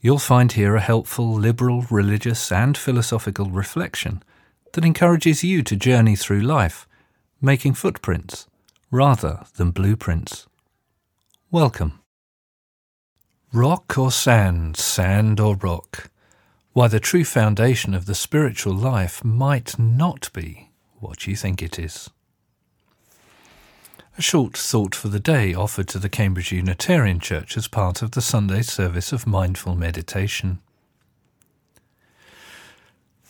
you'll find here a helpful liberal, religious, and philosophical reflection that encourages you to journey through life, making footprints rather than blueprints. Welcome. Rock or sand, sand or rock, why the true foundation of the spiritual life might not be what you think it is. A short thought for the day offered to the Cambridge Unitarian Church as part of the Sunday service of mindful meditation.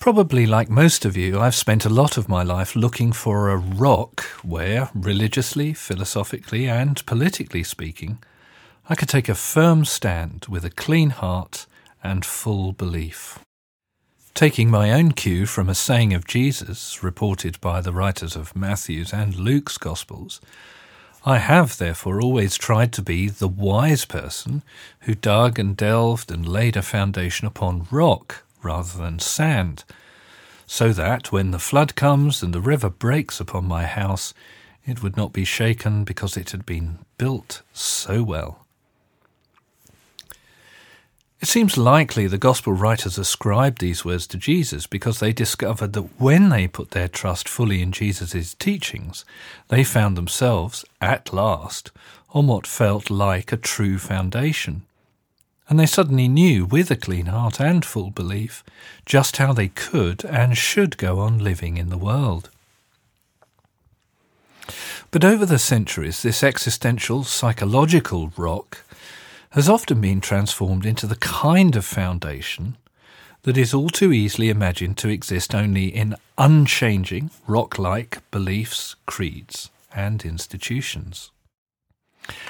Probably like most of you, I've spent a lot of my life looking for a rock where, religiously, philosophically, and politically speaking, I could take a firm stand with a clean heart and full belief. Taking my own cue from a saying of Jesus, reported by the writers of Matthew's and Luke's Gospels, I have, therefore, always tried to be the wise person who dug and delved and laid a foundation upon rock rather than sand, so that when the flood comes and the river breaks upon my house, it would not be shaken because it had been built so well. It seems likely the Gospel writers ascribed these words to Jesus because they discovered that when they put their trust fully in Jesus' teachings, they found themselves, at last, on what felt like a true foundation. And they suddenly knew, with a clean heart and full belief, just how they could and should go on living in the world. But over the centuries, this existential, psychological rock has often been transformed into the kind of foundation that is all too easily imagined to exist only in unchanging, rock like beliefs, creeds, and institutions.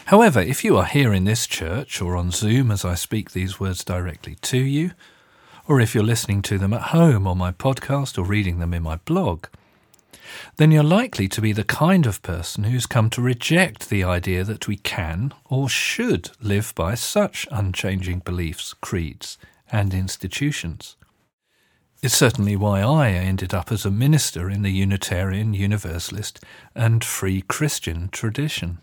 However, if you are here in this church or on Zoom as I speak these words directly to you, or if you're listening to them at home on my podcast or reading them in my blog, then you're likely to be the kind of person who's come to reject the idea that we can or should live by such unchanging beliefs, creeds, and institutions. It's certainly why I ended up as a minister in the Unitarian, Universalist, and Free Christian tradition.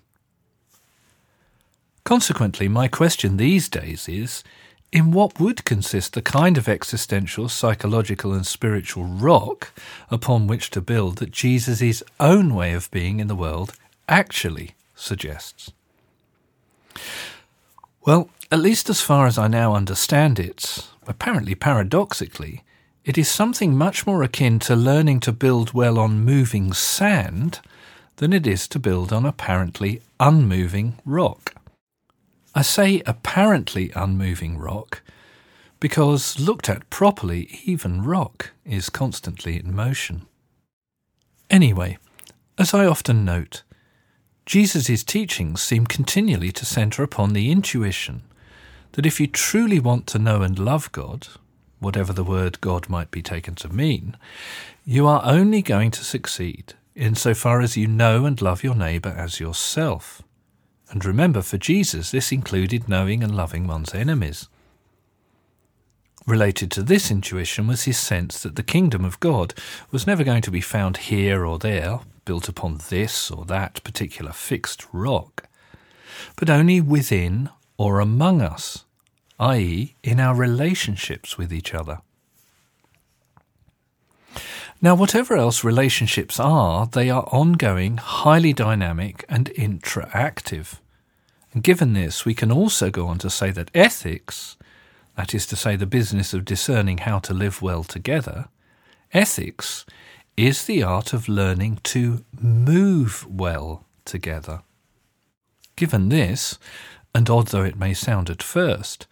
Consequently, my question these days is in what would consist the kind of existential, psychological, and spiritual rock upon which to build that Jesus' own way of being in the world actually suggests. Well, at least as far as I now understand it, apparently paradoxically, it is something much more akin to learning to build well on moving sand than it is to build on apparently unmoving rock. I say apparently unmoving rock because, looked at properly, even rock is constantly in motion. Anyway, as I often note, Jesus' teachings seem continually to centre upon the intuition that if you truly want to know and love God, whatever the word God might be taken to mean, you are only going to succeed insofar as you know and love your neighbour as yourself. And remember, for Jesus, this included knowing and loving one's enemies. Related to this intuition was his sense that the kingdom of God was never going to be found here or there, built upon this or that particular fixed rock, but only within or among us, i.e., in our relationships with each other. Now, whatever else relationships are, they are ongoing, highly dynamic, and interactive. Given this, we can also go on to say that ethics, that is to say, the business of discerning how to live well together, ethics is the art of learning to move well together. Given this, and odd though it may sound at first,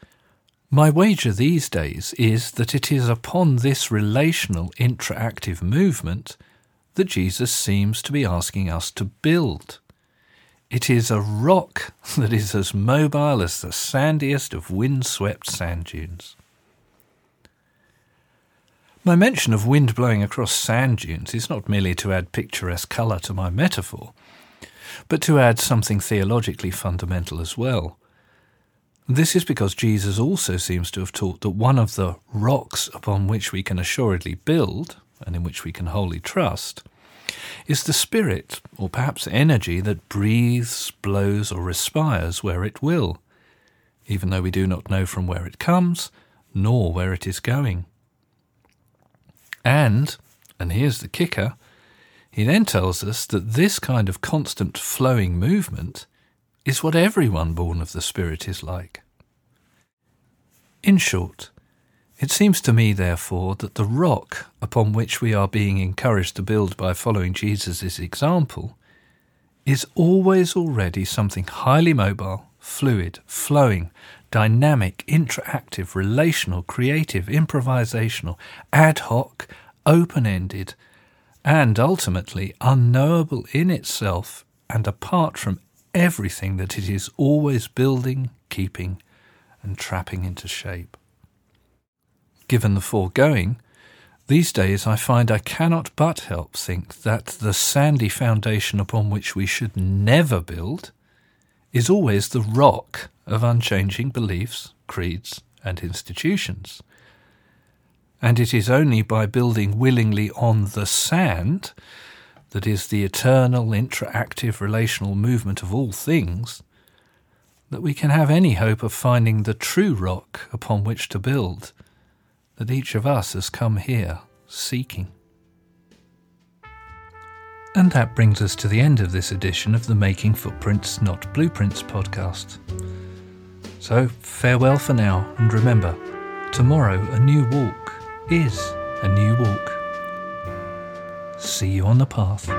my wager these days is that it is upon this relational interactive movement that Jesus seems to be asking us to build. It is a rock that is as mobile as the sandiest of wind-swept sand dunes. My mention of wind blowing across sand dunes is not merely to add picturesque colour to my metaphor, but to add something theologically fundamental as well. This is because Jesus also seems to have taught that one of the rocks upon which we can assuredly build, and in which we can wholly trust, is the spirit, or perhaps energy, that breathes, blows, or respires where it will, even though we do not know from where it comes, nor where it is going. And, and here's the kicker, he then tells us that this kind of constant flowing movement is what everyone born of the Spirit is like. In short, it seems to me, therefore, that the rock upon which we are being encouraged to build by following Jesus' example is always already something highly mobile, fluid, flowing, dynamic, interactive, relational, creative, improvisational, ad hoc, open ended, and ultimately unknowable in itself and apart from everything that it is always building, keeping, and trapping into shape. Given the foregoing, these days I find I cannot but help think that the sandy foundation upon which we should never build is always the rock of unchanging beliefs, creeds, and institutions. And it is only by building willingly on the sand, that is the eternal, interactive, relational movement of all things, that we can have any hope of finding the true rock upon which to build, that each of us has come here seeking. And that brings us to the end of this edition of the Making Footprints, Not Blueprints podcast. So, farewell for now, and remember, tomorrow a new walk is a new walk. See you on the path.